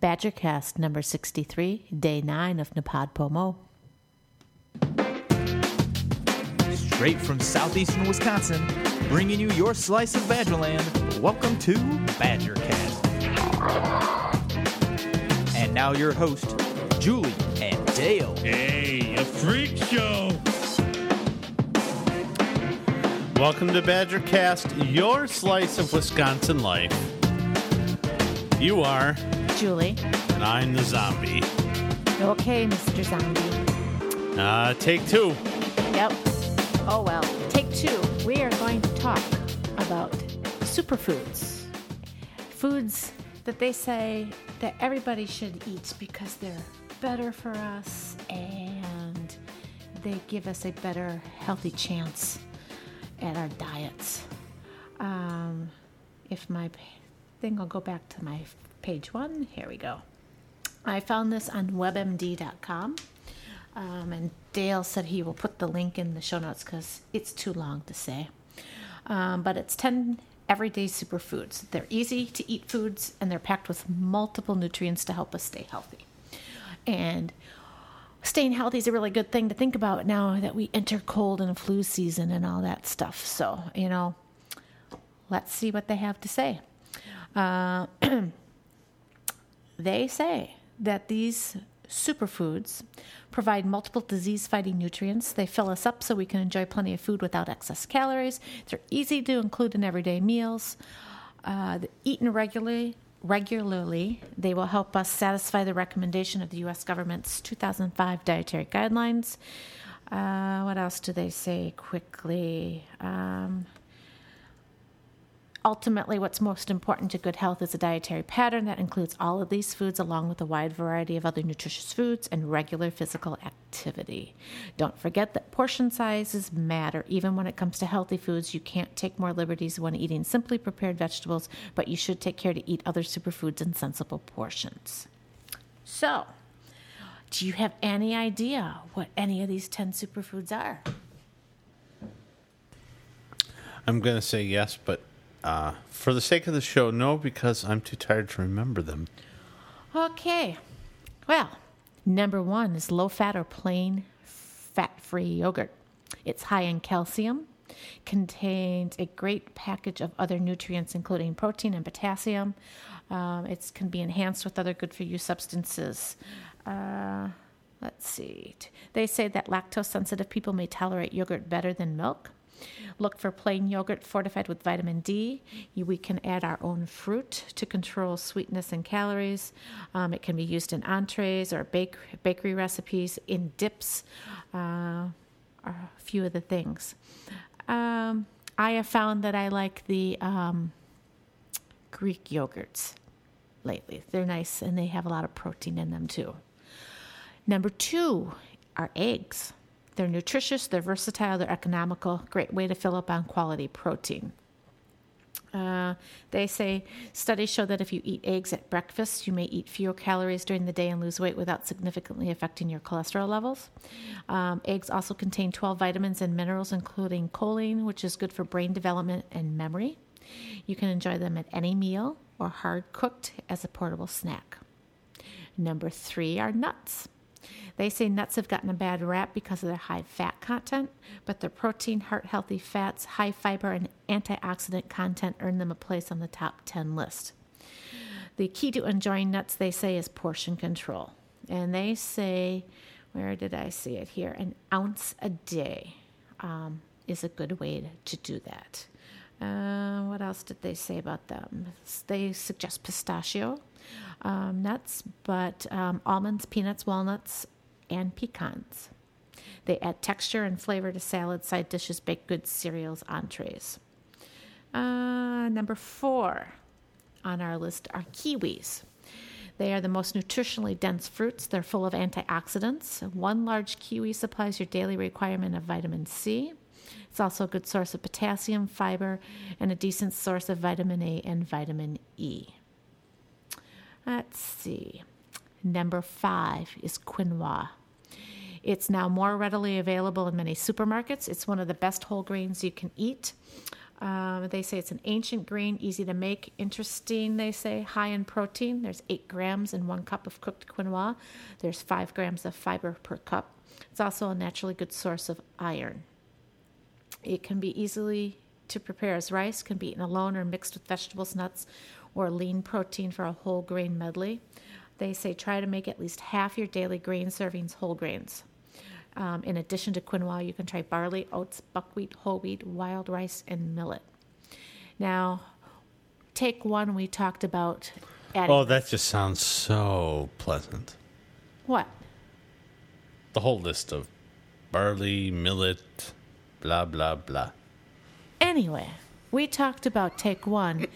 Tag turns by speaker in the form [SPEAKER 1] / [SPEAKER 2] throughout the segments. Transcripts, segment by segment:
[SPEAKER 1] Badgercast number 63, day 9 of NaPodPoMo.
[SPEAKER 2] Straight from southeastern Wisconsin, bringing you your slice of Badgerland. Welcome to Badgercast. And now your host, Julie and Dale.
[SPEAKER 3] Hey, a freak show! Welcome to Badgercast, your slice of Wisconsin life. You are,
[SPEAKER 1] Julie.
[SPEAKER 3] and I'm the zombie.
[SPEAKER 1] Okay, Mr. Zombie.
[SPEAKER 3] Uh, take two.
[SPEAKER 1] Yep. Oh well. Take two. We are going to talk about superfoods. Foods that they say that everybody should eat because they're better for us and they give us a better, healthy chance at our diets. Um, if my thing will go back to my page one, here we go. I found this on webmd.com. Um, and Dale said he will put the link in the show notes because it's too long to say. Um, but it's 10 everyday superfoods. They're easy to eat foods and they're packed with multiple nutrients to help us stay healthy. And staying healthy is a really good thing to think about now that we enter cold and flu season and all that stuff. So, you know, let's see what they have to say. Uh, they say that these superfoods provide multiple disease fighting nutrients. They fill us up so we can enjoy plenty of food without excess calories. They're easy to include in everyday meals. Uh, eaten regularly, regularly, they will help us satisfy the recommendation of the U.S. government's 2005 dietary guidelines. Uh, what else do they say quickly? Um, Ultimately, what's most important to good health is a dietary pattern that includes all of these foods along with a wide variety of other nutritious foods and regular physical activity. Don't forget that portion sizes matter. Even when it comes to healthy foods, you can't take more liberties when eating simply prepared vegetables, but you should take care to eat other superfoods in sensible portions. So, do you have any idea what any of these 10 superfoods are?
[SPEAKER 3] I'm going to say yes, but uh, for the sake of the show, no, because I'm too tired to remember them.
[SPEAKER 1] Okay. Well, number one is low fat or plain fat free yogurt. It's high in calcium, contains a great package of other nutrients, including protein and potassium. Um, it can be enhanced with other good for you substances. Uh, let's see. They say that lactose sensitive people may tolerate yogurt better than milk. Look for plain yogurt fortified with vitamin D. We can add our own fruit to control sweetness and calories. Um, it can be used in entrees or bake, bakery recipes, in dips, uh, a few of the things. Um, I have found that I like the um, Greek yogurts lately. They're nice and they have a lot of protein in them too. Number two are eggs. They're nutritious, they're versatile, they're economical, great way to fill up on quality protein. Uh, they say studies show that if you eat eggs at breakfast, you may eat fewer calories during the day and lose weight without significantly affecting your cholesterol levels. Um, eggs also contain 12 vitamins and minerals, including choline, which is good for brain development and memory. You can enjoy them at any meal or hard cooked as a portable snack. Number three are nuts. They say nuts have gotten a bad rap because of their high fat content, but their protein, heart healthy fats, high fiber, and antioxidant content earn them a place on the top 10 list. The key to enjoying nuts, they say, is portion control. And they say, where did I see it here? An ounce a day um, is a good way to do that. Uh, what else did they say about them? They suggest pistachio um, nuts, but um, almonds, peanuts, walnuts, and pecans. They add texture and flavor to salads, side dishes, baked goods, cereals, entrees. Uh, number four on our list are kiwis. They are the most nutritionally dense fruits. They're full of antioxidants. One large kiwi supplies your daily requirement of vitamin C. It's also a good source of potassium, fiber, and a decent source of vitamin A and vitamin E. Let's see. Number five is quinoa. It's now more readily available in many supermarkets. It's one of the best whole grains you can eat. Um, they say it's an ancient grain, easy to make. Interesting, they say, high in protein. There's 8 grams in one cup of cooked quinoa. There's 5 grams of fiber per cup. It's also a naturally good source of iron. It can be easily to prepare as rice, can be eaten alone or mixed with vegetables, nuts, or lean protein for a whole grain medley. They say try to make at least half your daily grain servings whole grains. Um, in addition to quinoa, you can try barley, oats, buckwheat, whole wheat, wild rice, and millet. Now, take one we talked about. Adding
[SPEAKER 3] Oh, that just sounds so pleasant.
[SPEAKER 1] what?
[SPEAKER 3] The whole list of barley, millet, blah, blah, blah.
[SPEAKER 1] Anyway, we talked about take one,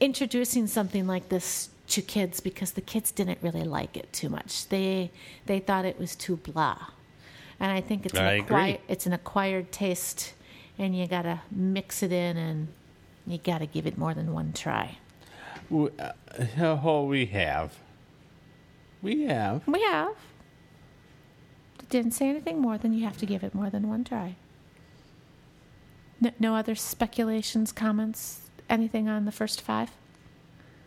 [SPEAKER 1] introducing something like this to kids because the kids didn't really like it too much. They they thought it was too blah, and I think it's an
[SPEAKER 3] I
[SPEAKER 1] acquired it's an acquired taste, and you gotta mix it in and you gotta give it more than one try.
[SPEAKER 3] We, uh, oh, we have. We have.
[SPEAKER 1] We have. Didn't say anything more than you have to give it more than one try. No, no other speculations, comments, anything on the first five?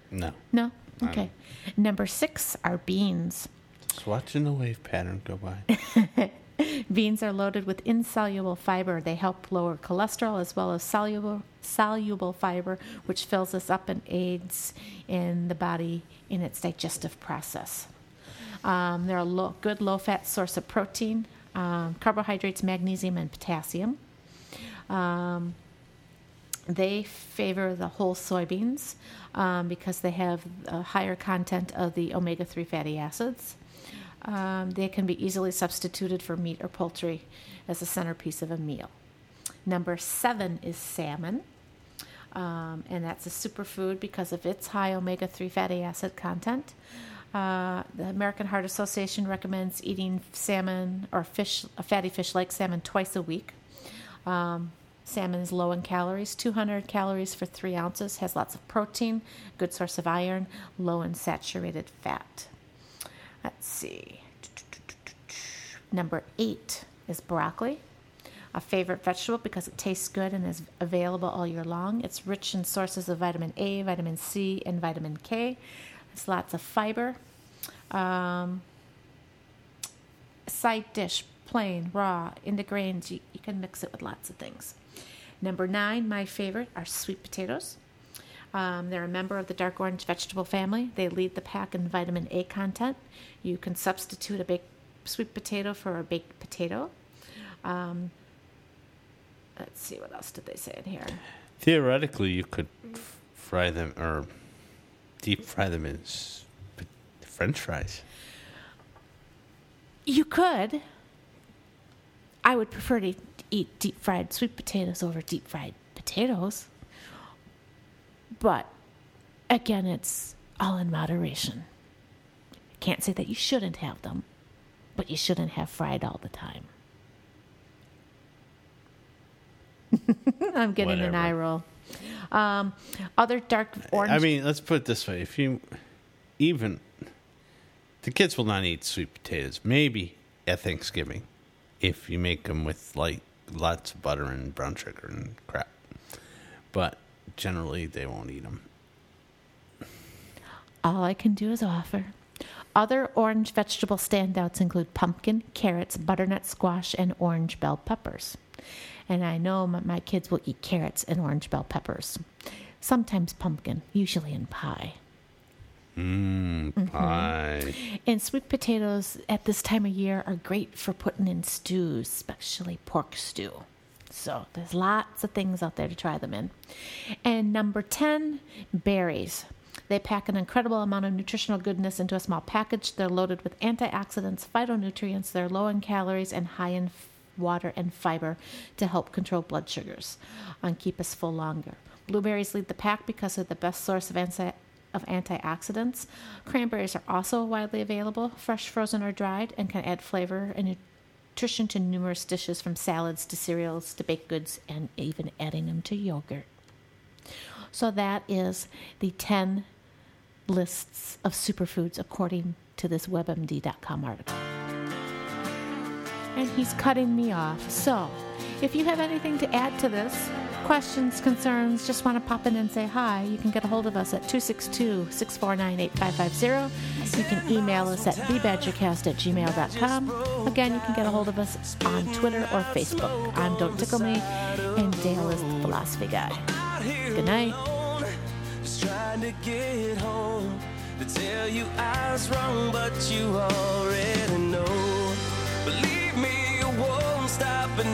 [SPEAKER 3] No.
[SPEAKER 1] No? Okay. Number six are beans.
[SPEAKER 3] Just watching the wave pattern go by.
[SPEAKER 1] Beans are loaded with insoluble fiber. They help lower cholesterol as well as soluble soluble fiber, which fills us up and aids in the body in its digestive process. Um, they're a low, good low fat source of protein, um, carbohydrates, magnesium, and potassium. Um, they favor the whole soybeans um, because they have a higher content of the omega 3 fatty acids. Um, they can be easily substituted for meat or poultry as a centerpiece of a meal. Number seven is salmon, um, and that's a superfood because of its high omega 3 fatty acid content. Uh, the American Heart Association recommends eating salmon or fish, a fatty fish like salmon, twice a week. Um, salmon is low in calories, 200 calories for three ounces, has lots of protein, good source of iron, low in saturated fat. Let's see. Number eight is broccoli, a favorite vegetable because it tastes good and is available all year long. It's rich in sources of vitamin A, vitamin C, and vitamin K. It's lots of fiber. Um, side dish, plain, raw, in the grains. You, you can mix it with lots of things. Number nine, my favorite, are sweet potatoes. Um, they're a member of the dark orange vegetable family. They lead the pack in vitamin A content. You can substitute a baked sweet potato for a baked potato. Um, let's see, what else did they say in here?
[SPEAKER 3] Theoretically, you could f- fry them or deep fry them in French fries.
[SPEAKER 1] You could. I would prefer to eat deep fried sweet potatoes over deep fried potatoes. But again, it's all in moderation. Can't say that you shouldn't have them, but you shouldn't have fried all the time. I'm getting an eye roll. Um, other dark orange.
[SPEAKER 3] I mean, let's put it this way: if you even the kids will not eat sweet potatoes, maybe at Thanksgiving, if you make them with like lots of butter and brown sugar and crap. But generally, they won't eat them.
[SPEAKER 1] All I can do is offer. Other orange vegetable standouts include pumpkin, carrots, butternut squash, and orange bell peppers. And I know my, kids will eat carrots and orange bell peppers. Sometimes pumpkin, usually in pie.
[SPEAKER 3] Mmm, pie.
[SPEAKER 1] And sweet potatoes at this time of year are great for putting in stews, especially pork stew. So there's lots of things out there to try them in. And number 10, berries. They pack an incredible amount of nutritional goodness into a small package. They're loaded with antioxidants, phytonutrients. They're low in calories and high in f- water and fiber to help control blood sugars and keep us full longer. Blueberries lead the pack because they're the best source of anti- of antioxidants. Cranberries are also widely available, fresh, frozen, or dried, and can add flavor and nutrition to numerous dishes from salads to cereals to baked goods and even adding them to yogurt. So that is the 10 lists of superfoods according to this WebMD.com article. And he's cutting me off. So If you have anything to add to this, questions, concerns, just want to pop in and say hi, you can get a hold of us at 262 649 8550. You can email us at thebadgercast at gmail.com. Again, you can get a hold of us on Twitter or Facebook. I'm Don't Tickle Me, and Dale is the philosophy guy. Good night.
[SPEAKER 4] To tell you I was wrong, but you already know. Believe me, you won't stop at